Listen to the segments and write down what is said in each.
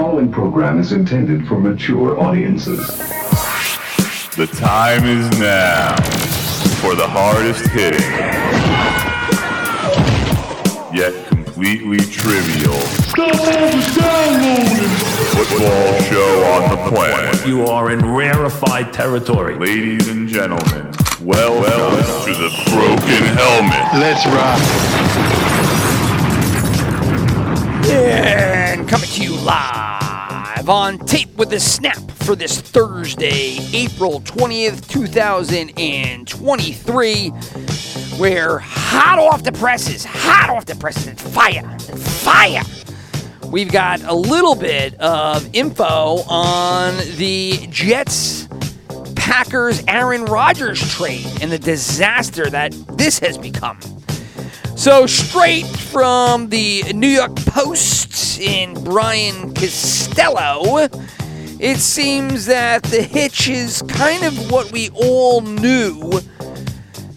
following program is intended for mature audiences. The time is now for the hardest hitting, yet completely trivial football show on the planet. You are in rarefied territory. Ladies and gentlemen, welcome to the Broken Helmet. Let's rock. And coming to you live on tape with a snap for this Thursday, April 20th, 2023. We're hot off the presses, hot off the presses. Fire, fire. We've got a little bit of info on the Jets Packers Aaron Rodgers trade and the disaster that this has become. So, straight from the New York Post in Brian Costello, it seems that the hitch is kind of what we all knew.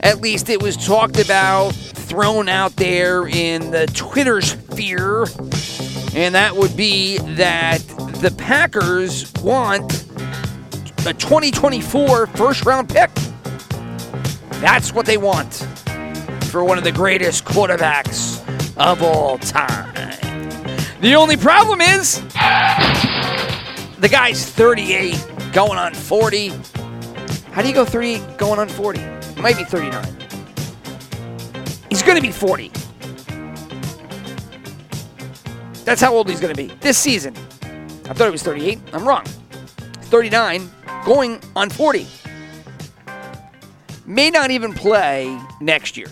At least it was talked about, thrown out there in the Twitter sphere, and that would be that the Packers want a 2024 first round pick. That's what they want for one of the greatest quarterbacks of all time. The only problem is the guy's 38, going on 40. How do you go 38 going on 40? It might be 39. He's going to be 40. That's how old he's going to be this season. I thought he was 38. I'm wrong. 39, going on 40. May not even play next year.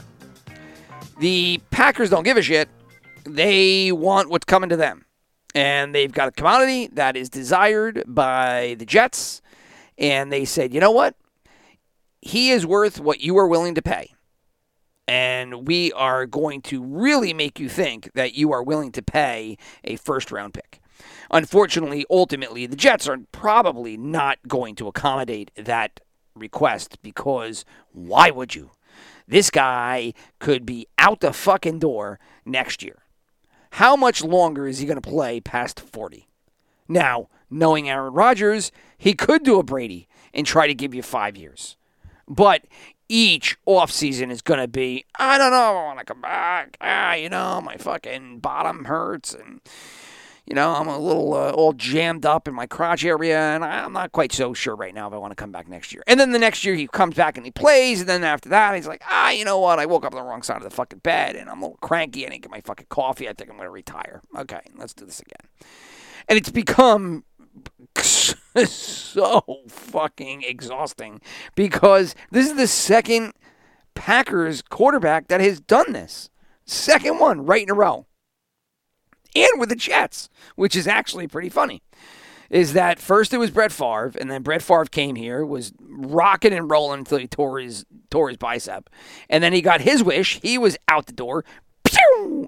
The Packers don't give a shit. They want what's coming to them. And they've got a commodity that is desired by the Jets. And they said, you know what? He is worth what you are willing to pay. And we are going to really make you think that you are willing to pay a first round pick. Unfortunately, ultimately, the Jets are probably not going to accommodate that request because why would you? This guy could be out the fucking door next year. How much longer is he going to play past 40? Now, knowing Aaron Rodgers, he could do a Brady and try to give you five years. But each offseason is going to be, I don't know, I want to come back. Ah, you know, my fucking bottom hurts and you know, I'm a little uh, all jammed up in my crotch area, and I'm not quite so sure right now if I want to come back next year. And then the next year he comes back and he plays, and then after that he's like, ah, you know what? I woke up on the wrong side of the fucking bed, and I'm a little cranky. I didn't get my fucking coffee. I think I'm going to retire. Okay, let's do this again. And it's become so fucking exhausting because this is the second Packers quarterback that has done this. Second one right in a row and with the Jets, which is actually pretty funny. Is that first it was Brett Favre, and then Brett Favre came here, was rocking and rolling until he tore his tore his bicep, and then he got his wish. He was out the door,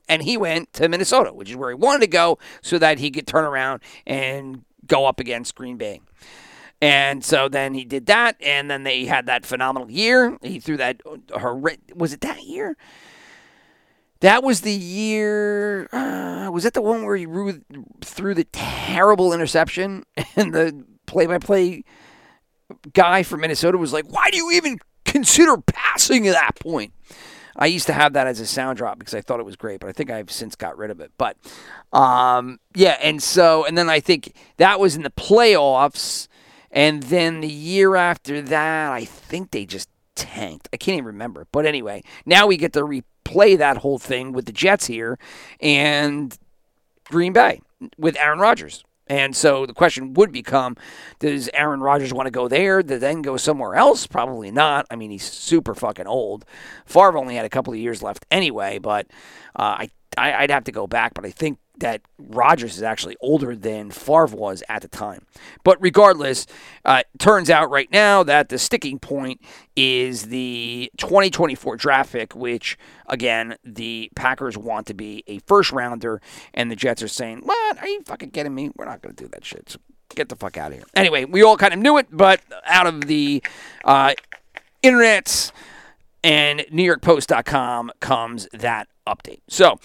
and he went to Minnesota, which is where he wanted to go, so that he could turn around and go up against Green Bay. And so then he did that, and then they had that phenomenal year. He threw that. Uh, was it that year? That was the year. Uh, was that the one where he threw the terrible interception and the play-by-play guy from Minnesota was like, "Why do you even consider passing at that point?" I used to have that as a sound drop because I thought it was great, but I think I've since got rid of it. But um, yeah, and so and then I think that was in the playoffs, and then the year after that, I think they just tanked. I can't even remember. But anyway, now we get to re- play that whole thing with the Jets here and Green Bay with Aaron Rodgers. And so the question would become Does Aaron Rodgers want to go there, to then go somewhere else? Probably not. I mean, he's super fucking old. Favre only had a couple of years left anyway, but uh, I, I, would have to go back. But I think that Rodgers is actually older than Favre was at the time. But regardless, uh, turns out right now that the sticking point is the 2024 draft pick, which, again, the Packers want to be a first rounder, and the Jets are saying, What? Are you fucking kidding me? We're not going to do that shit. So get the fuck out of here. Anyway, we all kind of knew it, but out of the uh, internets and NewYorkPost.com comes that update. So,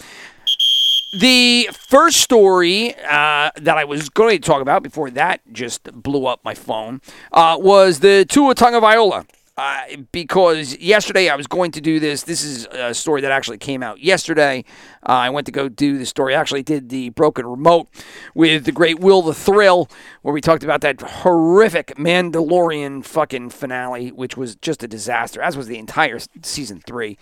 The first story uh, that I was going to talk about before that just blew up my phone uh, was the Tua Tagovailoa. Uh, because yesterday I was going to do this. This is a story that actually came out yesterday. Uh, I went to go do the story. I actually did the broken remote with the great Will the Thrill, where we talked about that horrific Mandalorian fucking finale, which was just a disaster, as was the entire season three.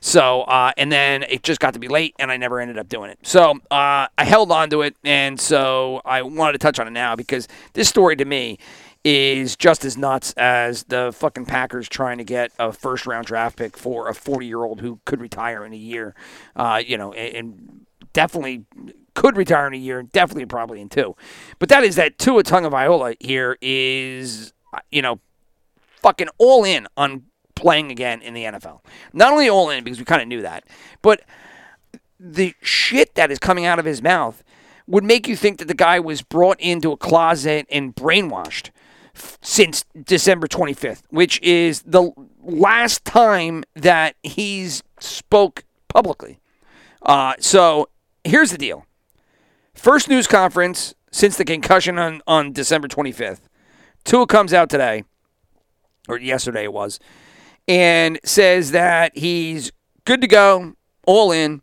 So, uh, and then it just got to be late, and I never ended up doing it. So, uh, I held on to it, and so I wanted to touch on it now because this story to me is just as nuts as the fucking Packers trying to get a first round draft pick for a 40 year old who could retire in a year. Uh, you know, and, and definitely could retire in a year, definitely probably in two. But that is that Tua Viola here is, you know, fucking all in on playing again in the NFL. Not only all in because we kind of knew that, but the shit that is coming out of his mouth would make you think that the guy was brought into a closet and brainwashed since December 25th, which is the last time that he's spoke publicly. Uh, so here's the deal. First news conference since the concussion on, on December 25th. Tua comes out today, or yesterday it was, and says that he's good to go, all in,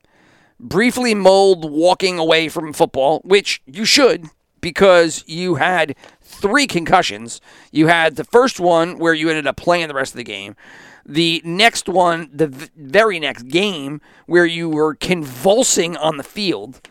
briefly mulled walking away from football, which you should because you had three concussions. You had the first one where you ended up playing the rest of the game. The next one, the very next game, where you were convulsing on the field,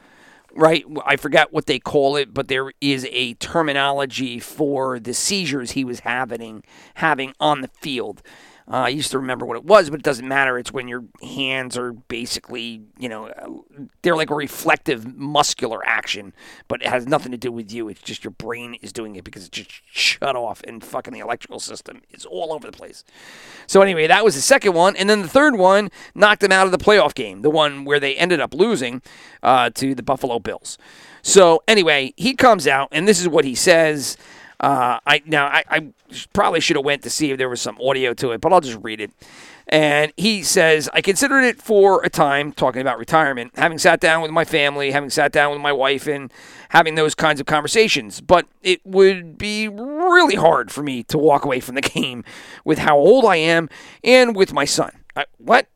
right? I forget what they call it, but there is a terminology for the seizures he was having having on the field. Uh, I used to remember what it was, but it doesn't matter. It's when your hands are basically, you know, they're like a reflective muscular action, but it has nothing to do with you. It's just your brain is doing it because it just shut off and fucking the electrical system is all over the place. So, anyway, that was the second one. And then the third one knocked them out of the playoff game, the one where they ended up losing uh, to the Buffalo Bills. So, anyway, he comes out, and this is what he says. Uh, I now I, I probably should have went to see if there was some audio to it, but I'll just read it. And he says, I considered it for a time, talking about retirement, having sat down with my family, having sat down with my wife, and having those kinds of conversations. But it would be really hard for me to walk away from the game with how old I am and with my son. I, what?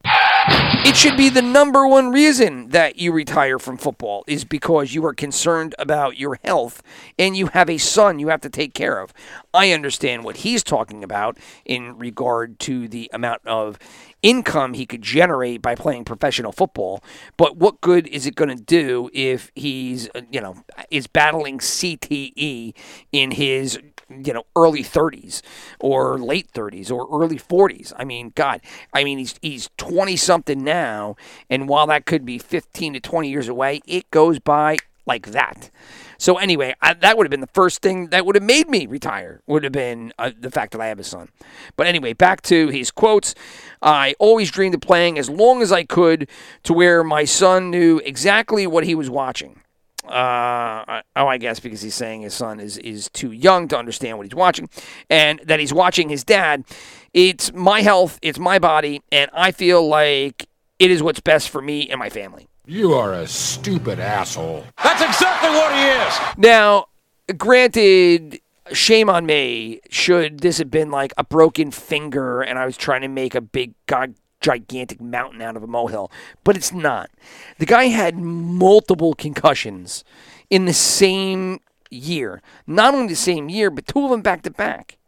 It should be the number one reason that you retire from football is because you are concerned about your health and you have a son you have to take care of. I understand what he's talking about in regard to the amount of income he could generate by playing professional football, but what good is it going to do if he's, uh, you know, is battling CTE in his you know early 30s or late 30s or early 40s. I mean, God, I mean he's he's 20 something now, and while that could be 15 to 20 years away, it goes by like that. So anyway, I, that would have been the first thing that would have made me retire. Would have been uh, the fact that I have a son. But anyway, back to his quotes. I always dreamed of playing as long as I could to where my son knew exactly what he was watching. Uh, oh, I guess because he's saying his son is, is too young to understand what he's watching, and that he's watching his dad. It's my health, it's my body, and I feel like it is what's best for me and my family. You are a stupid asshole. That's exactly what he is. Now, granted, shame on me. Should this have been like a broken finger and I was trying to make a big god gigantic mountain out of a molehill, but it's not. The guy had multiple concussions in the same year. Not only the same year, but two of them back to back.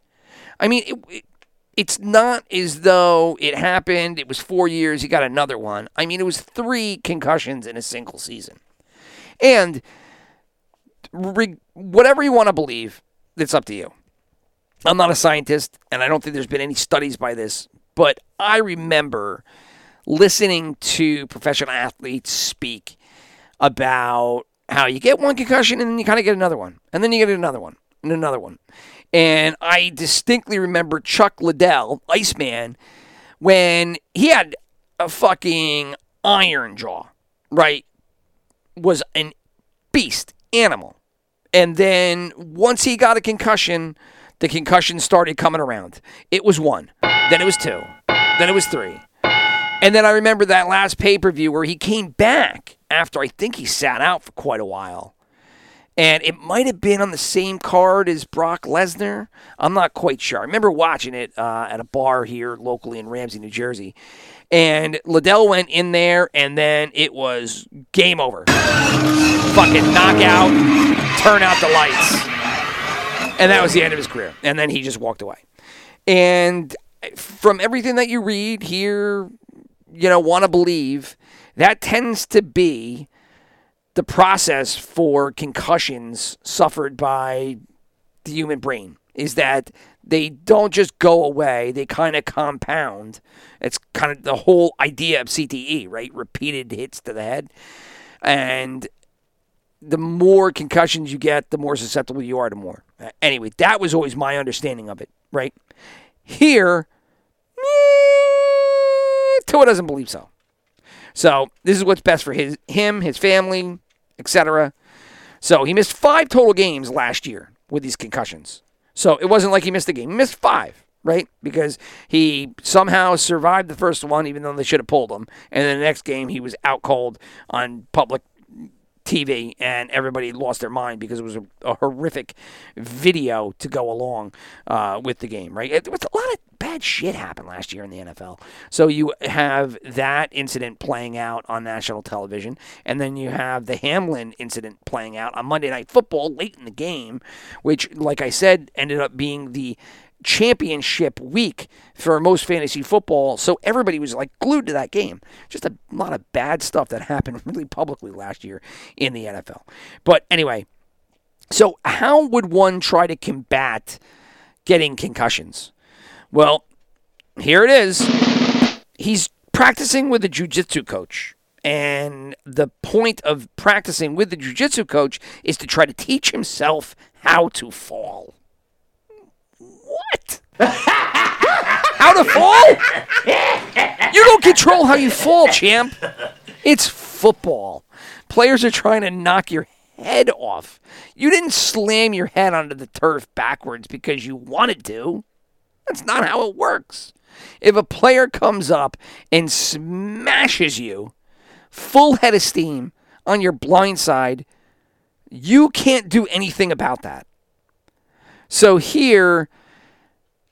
I mean, it, it, it's not as though it happened, it was four years, he got another one. I mean, it was three concussions in a single season. And re- whatever you want to believe, it's up to you. I'm not a scientist, and I don't think there's been any studies by this, but I remember listening to professional athletes speak about how you get one concussion and then you kind of get another one, and then you get another one, and another one. And I distinctly remember Chuck Liddell, Iceman, when he had a fucking iron jaw, right? Was an beast, animal. And then once he got a concussion, the concussion started coming around. It was one, then it was two, then it was three. And then I remember that last pay per view where he came back after I think he sat out for quite a while. And it might have been on the same card as Brock Lesnar. I'm not quite sure. I remember watching it uh, at a bar here locally in Ramsey, New Jersey. And Liddell went in there, and then it was game over. Fucking knockout, turn out the lights. And that was the end of his career. And then he just walked away. And from everything that you read, hear, you know, want to believe, that tends to be the process for concussions suffered by the human brain is that they don't just go away, they kind of compound. It's kind of the whole idea of CTE, right? Repeated hits to the head. And the more concussions you get, the more susceptible you are to more. Anyway, that was always my understanding of it, right? Here, eh, Tua doesn't believe so. So this is what's best for his him, his family, etc. So he missed five total games last year with these concussions. So it wasn't like he missed a game. He missed five, right? Because he somehow survived the first one, even though they should have pulled him. And then the next game, he was out cold on public TV, and everybody lost their mind because it was a, a horrific video to go along uh, with the game, right? It, was a lot of bad shit happened last year in the NFL. So you have that incident playing out on national television, and then you have the Hamlin incident playing out on Monday Night Football late in the game, which, like I said, ended up being the championship week for most fantasy football. So everybody was like glued to that game. Just a lot of bad stuff that happened really publicly last year in the NFL. But anyway, so how would one try to combat getting concussions? Well, here it is. He's practicing with a jiu-jitsu coach. And the point of practicing with the jiu-jitsu coach is to try to teach himself how to fall. What? how to fall? You don't control how you fall, champ. It's football. Players are trying to knock your head off. You didn't slam your head onto the turf backwards because you wanted to. That's not how it works. If a player comes up and smashes you full head of steam on your blind side, you can't do anything about that. So here,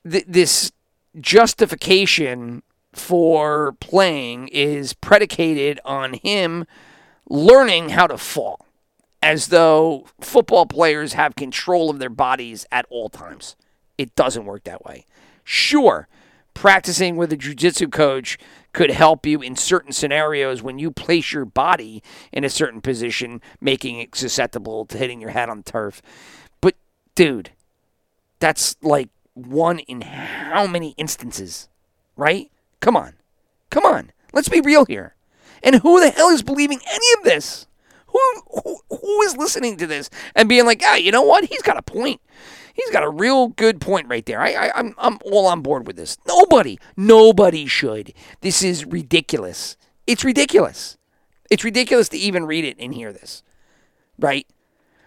th- this justification for playing is predicated on him learning how to fall, as though football players have control of their bodies at all times. It doesn't work that way. Sure, practicing with a jiu-jitsu coach could help you in certain scenarios when you place your body in a certain position, making it susceptible to hitting your head on turf. But dude, that's like one in how many instances, right? Come on. Come on. Let's be real here. And who the hell is believing any of this? Who, who, who is listening to this and being like, ah, you know what? He's got a point. He's got a real good point right there. I, I, I'm, I'm all on board with this. Nobody, nobody should. This is ridiculous. It's ridiculous. It's ridiculous to even read it and hear this, right?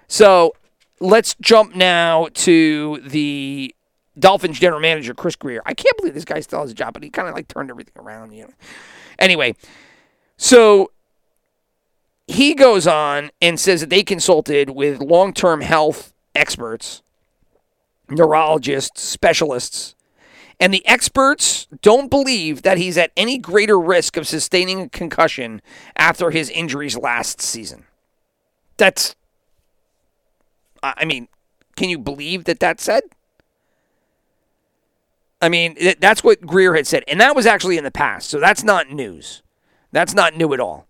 So let's jump now to the Dolphins general manager Chris Grier. I can't believe this guy still has a job, but he kind of like turned everything around. You know. Anyway, so he goes on and says that they consulted with long-term health experts, neurologists, specialists, and the experts don't believe that he's at any greater risk of sustaining a concussion after his injuries last season. That's, I mean, can you believe that that's said? I mean, that's what Grier had said. And that was actually in the past. So that's not news. That's not new at all.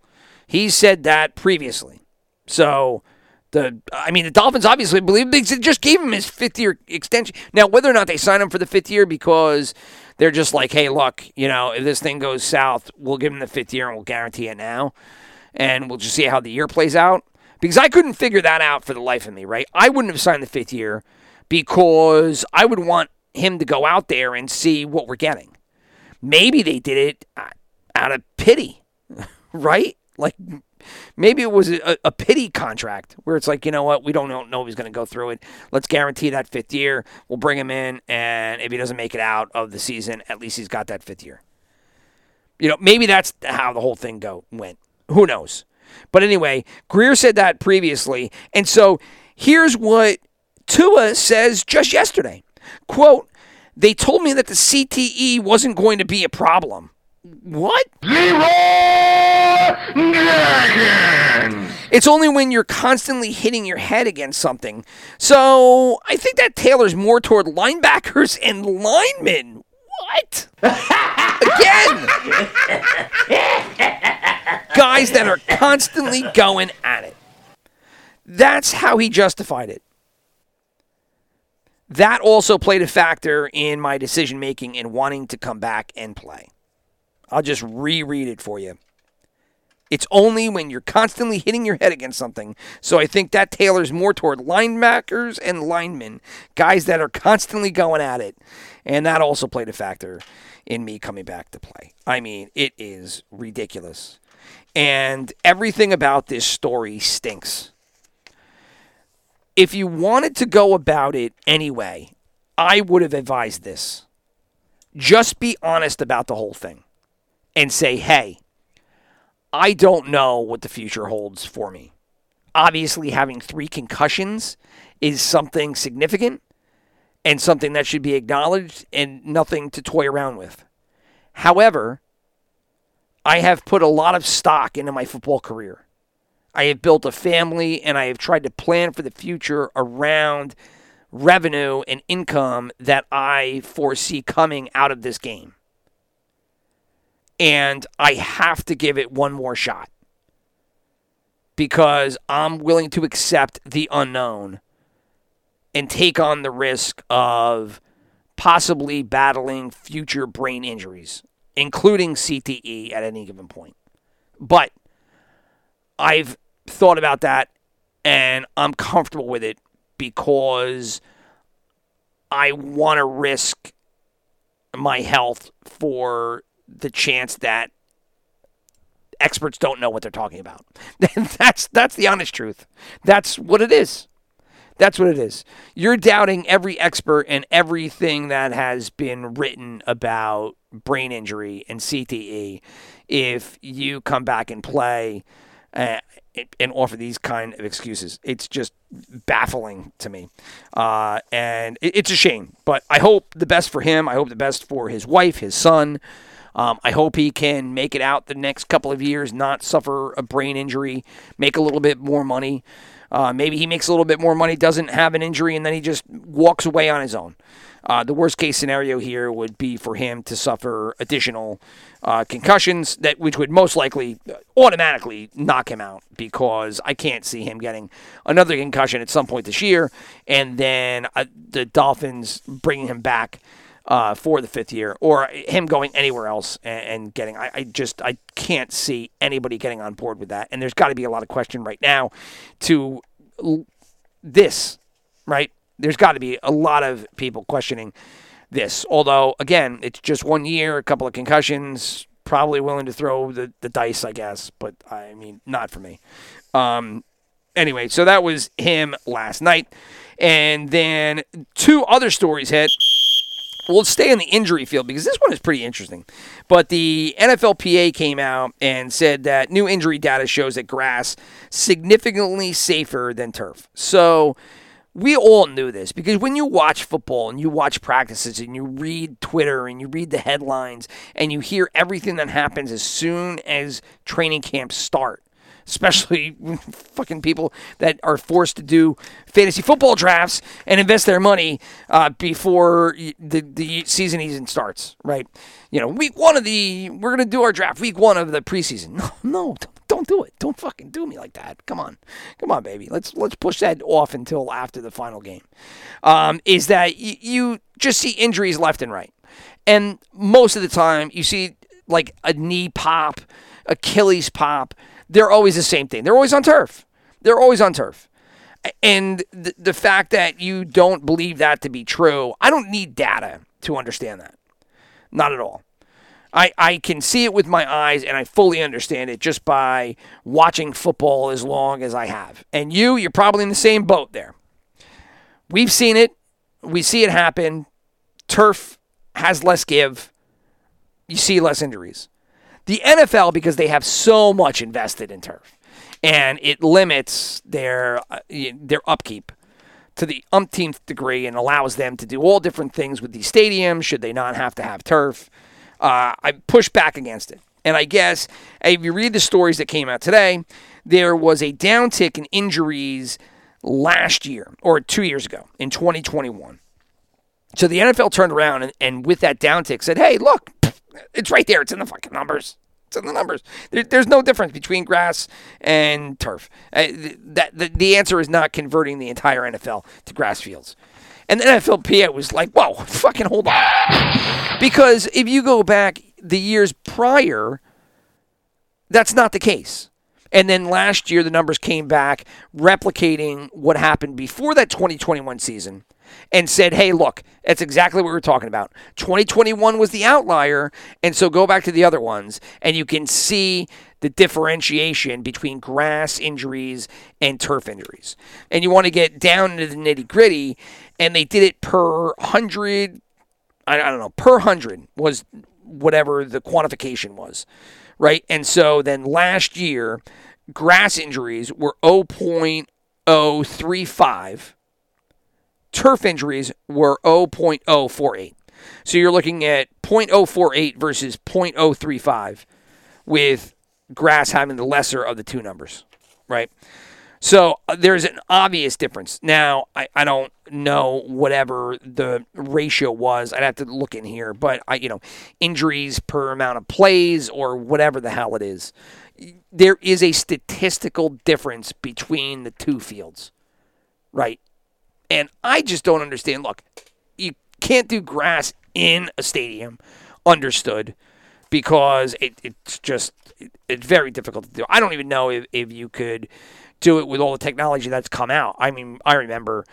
He said that previously. So the I mean the Dolphins obviously believe they just gave him his fifth year extension. Now whether or not they sign him for the fifth year because they're just like, hey, look, you know, if this thing goes south, we'll give him the fifth year and we'll guarantee it now, and we'll just see how the year plays out. Because I couldn't figure that out for the life of me, right? I wouldn't have signed the fifth year because I would want him to go out there and see what we're getting. Maybe they did it out of pity, right? Like maybe it was a, a, pity contract where it's like, you know what, we don't know, know if he's going to go through it. Let's guarantee that fifth year. We'll bring him in, and if he doesn't make it out of the season, at least he's got that fifth year. You know, maybe that's how the whole thing go went. Who knows? But anyway, Grier said that previously, and so here's what Tua says just yesterday. Quote, they told me that the CTE wasn't going to be a problem. What? It's only when you're constantly hitting your head against something. So I think that tailors more toward linebackers and linemen. What? Again! Guys that are constantly going at it. That's how he justified it. That also played a factor in my decision making and wanting to come back and play. I'll just reread it for you. It's only when you're constantly hitting your head against something. So I think that tailors more toward linebackers and linemen, guys that are constantly going at it. And that also played a factor in me coming back to play. I mean, it is ridiculous. And everything about this story stinks. If you wanted to go about it anyway, I would have advised this. Just be honest about the whole thing and say, hey, I don't know what the future holds for me. Obviously, having three concussions is something significant and something that should be acknowledged and nothing to toy around with. However, I have put a lot of stock into my football career. I have built a family and I have tried to plan for the future around revenue and income that I foresee coming out of this game and I have to give it one more shot because I'm willing to accept the unknown and take on the risk of possibly battling future brain injuries, including CTE at any given point. But I've thought about that and I'm comfortable with it because I want to risk my health for the chance that experts don't know what they're talking about. that's that's the honest truth. That's what it is. That's what it is. You're doubting every expert and everything that has been written about brain injury and CTE if you come back and play uh, and offer these kind of excuses. It's just baffling to me. Uh, and it, it's a shame. But I hope the best for him. I hope the best for his wife, his son. Um, I hope he can make it out the next couple of years, not suffer a brain injury, make a little bit more money. Uh, maybe he makes a little bit more money, doesn't have an injury, and then he just walks away on his own. Uh, the worst case scenario here would be for him to suffer additional uh, concussions, that which would most likely automatically knock him out because I can't see him getting another concussion at some point this year, and then uh, the Dolphins bringing him back uh, for the fifth year, or him going anywhere else and, and getting. I, I, just I can't see anybody getting on board with that. And there's got to be a lot of question right now to this, right? There's got to be a lot of people questioning this. Although again, it's just one year, a couple of concussions, probably willing to throw the, the dice, I guess. But I mean, not for me. Um, anyway, so that was him last night. And then two other stories hit. We'll stay in the injury field because this one is pretty interesting. But the NFLPA came out and said that new injury data shows that grass significantly safer than turf. So we all knew this because when you watch football and you watch practices and you read Twitter and you read the headlines and you hear everything that happens as soon as training camps start, especially fucking people that are forced to do fantasy football drafts and invest their money uh, before the, the season even starts, right? You know, week one of the, we're going to do our draft week one of the preseason. No, no, don't do it. Don't fucking do me like that. Come on. Come on, baby. Let's, let's push that off until after the final game. Um, is that y- you just see injuries left and right. And most of the time, you see like a knee pop, Achilles pop, they're always the same thing. They're always on turf. They're always on turf. And the, the fact that you don't believe that to be true, I don't need data to understand that. Not at all. I, I can see it with my eyes and I fully understand it just by watching football as long as I have. And you, you're probably in the same boat there. We've seen it. We see it happen. Turf has less give. You see less injuries. The NFL, because they have so much invested in turf, and it limits their uh, their upkeep to the umpteenth degree and allows them to do all different things with these stadiums should they not have to have turf. Uh, I push back against it. And I guess if you read the stories that came out today, there was a downtick in injuries last year or two years ago in 2021. So the NFL turned around and, and with that downtick said, hey, look, it's right there. It's in the fucking numbers. It's in the numbers. There, there's no difference between grass and turf. Uh, that the, the answer is not converting the entire NFL to grass fields. And the NFLPA was like, whoa, fucking hold on. Because if you go back the years prior, that's not the case. And then last year, the numbers came back replicating what happened before that 2021 season and said, hey, look, that's exactly what we're talking about. 2021 was the outlier. And so go back to the other ones, and you can see the differentiation between grass injuries and turf injuries. And you want to get down into the nitty gritty, and they did it per 100. I don't know, per 100 was whatever the quantification was, right? And so then last year, grass injuries were 0.035 turf injuries were 0.048. So you're looking at 0.048 versus 0.035 with grass having the lesser of the two numbers, right? So uh, there's an obvious difference. Now, I, I don't know whatever the ratio was. I'd have to look in here, but I, you know, injuries per amount of plays or whatever the hell it is. There is a statistical difference between the two fields, right? And I just don't understand. Look, you can't do grass in a stadium, understood, because it, it's just it, it's very difficult to do. I don't even know if, if you could do it with all the technology that's come out. I mean, I remember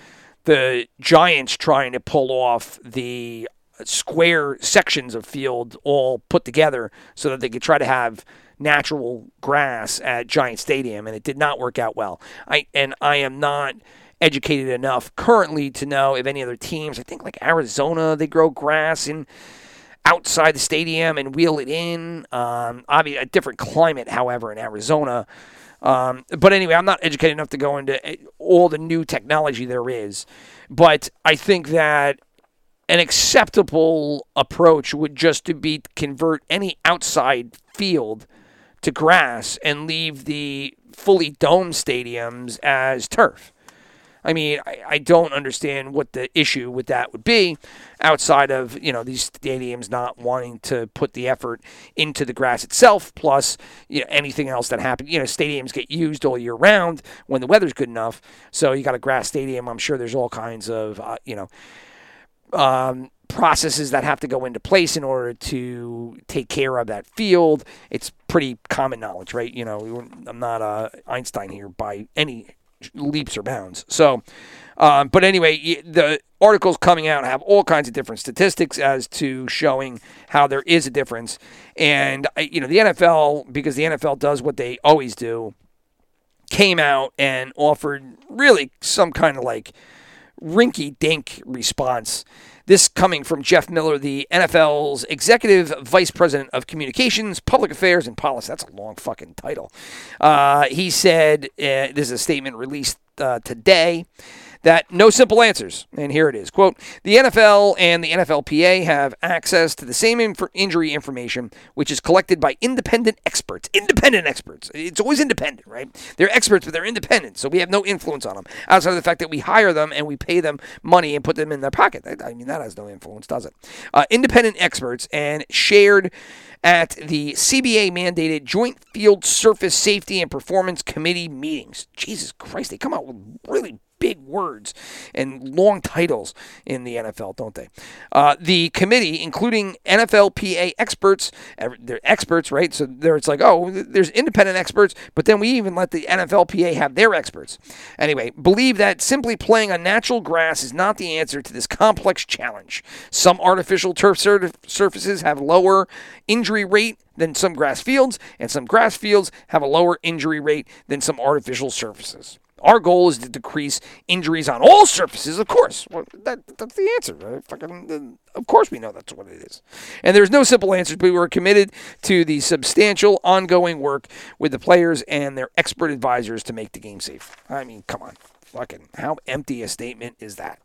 the Giants trying to pull off the square sections of field all put together so that they could try to have natural grass at Giant Stadium, and it did not work out well. I and I am not educated enough currently to know if any other teams. I think like Arizona, they grow grass in outside the stadium and wheel it in. Um, a different climate, however, in Arizona. Um, but anyway, I'm not educated enough to go into eh, all the new technology there is. But I think that an acceptable approach would just to be convert any outside field to grass and leave the fully domed stadiums as turf. I mean, I, I don't understand what the issue with that would be outside of, you know, these stadiums not wanting to put the effort into the grass itself, plus you know, anything else that happens. You know, stadiums get used all year round when the weather's good enough. So you got a grass stadium. I'm sure there's all kinds of, uh, you know, um, processes that have to go into place in order to take care of that field. It's pretty common knowledge, right? You know, I'm not uh, Einstein here by any leaps or bounds. So, um, but anyway, the articles coming out have all kinds of different statistics as to showing how there is a difference. And, you know, the NFL, because the NFL does what they always do, came out and offered really some kind of like rinky dink response this coming from Jeff Miller, the NFL's Executive Vice President of Communications, Public Affairs, and Policy. That's a long fucking title. Uh, he said, uh, this is a statement released uh, today that no simple answers. And here it is. Quote, the NFL and the NFLPA have access to the same inf- injury information, which is collected by independent experts. Independent experts. It's always independent, right? They're experts, but they're independent. So we have no influence on them outside of the fact that we hire them and we pay them money and put them in their pocket. I mean, that has no influence, does it? Uh, independent experts and shared at the CBA mandated Joint Field Surface Safety and Performance Committee meetings. Jesus Christ, they come out with really big words and long titles in the NFL, don't they? Uh, the committee, including NFLPA experts, they're experts, right? So there it's like, oh, there's independent experts, but then we even let the NFLPA have their experts. Anyway, believe that simply playing on natural grass is not the answer to this complex challenge. Some artificial turf surfaces have lower injury rate than some grass fields, and some grass fields have a lower injury rate than some artificial surfaces. Our goal is to decrease injuries on all surfaces, of course. Well, that, that's the answer. Right? Fucking, uh, of course, we know that's what it is. And there's no simple answers, but we're committed to the substantial, ongoing work with the players and their expert advisors to make the game safe. I mean, come on. Fucking, how empty a statement is that?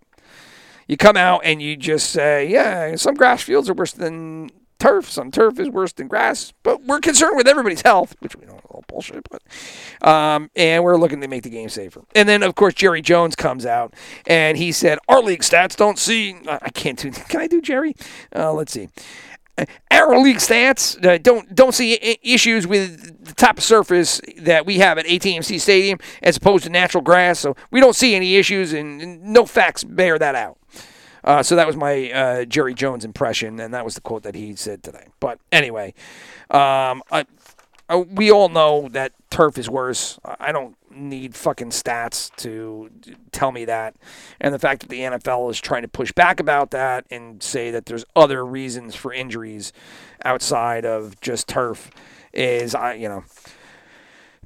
You come out and you just say, yeah, some grass fields are worse than turf. Some turf is worse than grass, but we're concerned with everybody's health, which we is all bullshit. But um, and we're looking to make the game safer. And then of course Jerry Jones comes out and he said our league stats don't see. I can't do. Can I do Jerry? Uh, let's see. Our league stats uh, don't don't see I- issues with the of surface that we have at AT&T Stadium as opposed to natural grass. So we don't see any issues, and, and no facts bear that out. Uh, so that was my uh, Jerry Jones impression, and that was the quote that he said today. But anyway, um, I, I, we all know that turf is worse. I don't need fucking stats to tell me that. And the fact that the NFL is trying to push back about that and say that there's other reasons for injuries outside of just turf is, I you know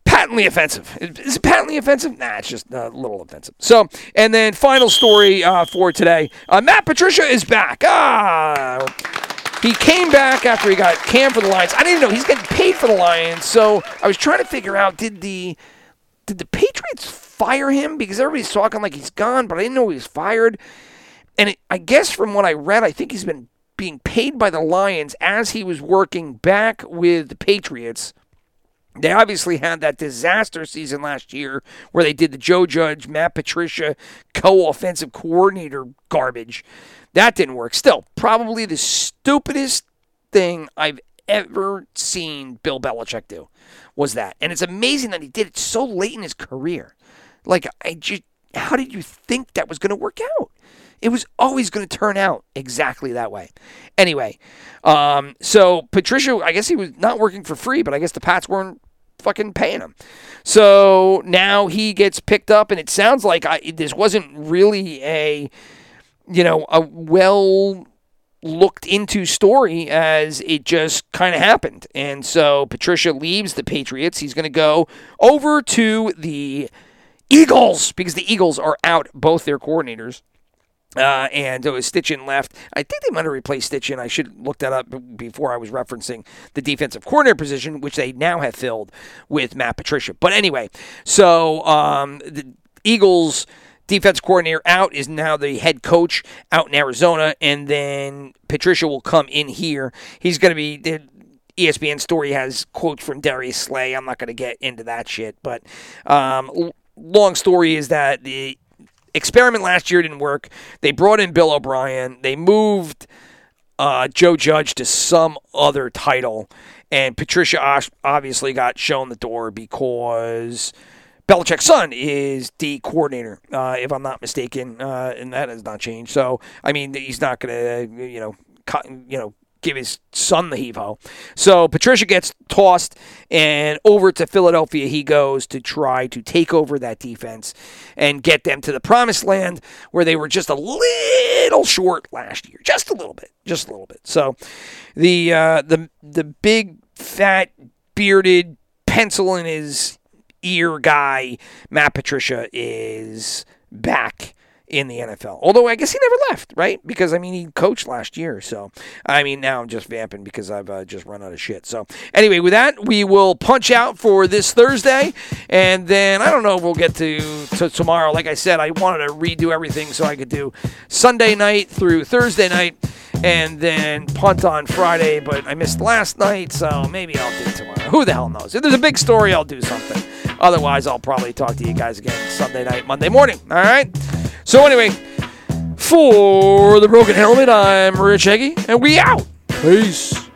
patently offensive. Is it patently offensive? Nah, it's just a little offensive. So, and then final story uh, for today: uh, Matt Patricia is back. Ah. He came back after he got canned for the Lions. I didn't know he's getting paid for the Lions, so I was trying to figure out did the did the Patriots fire him because everybody's talking like he's gone, but I didn't know he was fired. And it, I guess from what I read, I think he's been being paid by the Lions as he was working back with the Patriots. They obviously had that disaster season last year where they did the Joe Judge, Matt Patricia co offensive coordinator garbage. That didn't work. Still, probably the stupidest thing I've ever seen Bill Belichick do was that. And it's amazing that he did it so late in his career. Like, I just, how did you think that was going to work out? It was always going to turn out exactly that way. Anyway, um, so Patricia, I guess he was not working for free, but I guess the Pats weren't fucking paying him. So now he gets picked up, and it sounds like I, this wasn't really a, you know, a well looked into story as it just kind of happened. And so Patricia leaves the Patriots. He's going to go over to the Eagles because the Eagles are out both their coordinators. Uh, and it was Steichen left. I think they might have replaced Steichen. I should look that up before I was referencing the defensive coordinator position, which they now have filled with Matt Patricia. But anyway, so um, the Eagles defense coordinator out is now the head coach out in Arizona, and then Patricia will come in here. He's going to be the ESPN story has quotes from Darius Slay. I'm not going to get into that shit, but um, long story is that the experiment last year didn't work. They brought in Bill O'Brien. They moved uh, Joe Judge to some other title, and Patricia obviously got shown the door because Belichick's son is the coordinator, uh, if I'm not mistaken, uh, and that has not changed. So, I mean, he's not going to, you know, you know, give his son the heave ho. So Patricia gets tossed, and over to Philadelphia he goes to try to take over that defense and get them to the promised land where they were just a little short last year, just a little bit, just a little bit. So the uh, the the big fat bearded pencil in his ear guy, Matt Patricia, is back in the NFL. Although I guess he never left, right? Because I mean he coached last year. So I mean now I'm just vamping because I've uh, just run out of shit. So anyway, with that we will punch out for this Thursday, and then I don't know we'll get to, to tomorrow. Like I said, I wanted to redo everything so I could do Sunday night through Thursday night. And then punt on Friday, but I missed last night, so maybe I'll do tomorrow. Who the hell knows? If there's a big story, I'll do something. Otherwise, I'll probably talk to you guys again Sunday night, Monday morning. All right? So, anyway, for the Broken Helmet, I'm Rich Eggy, and we out. Peace.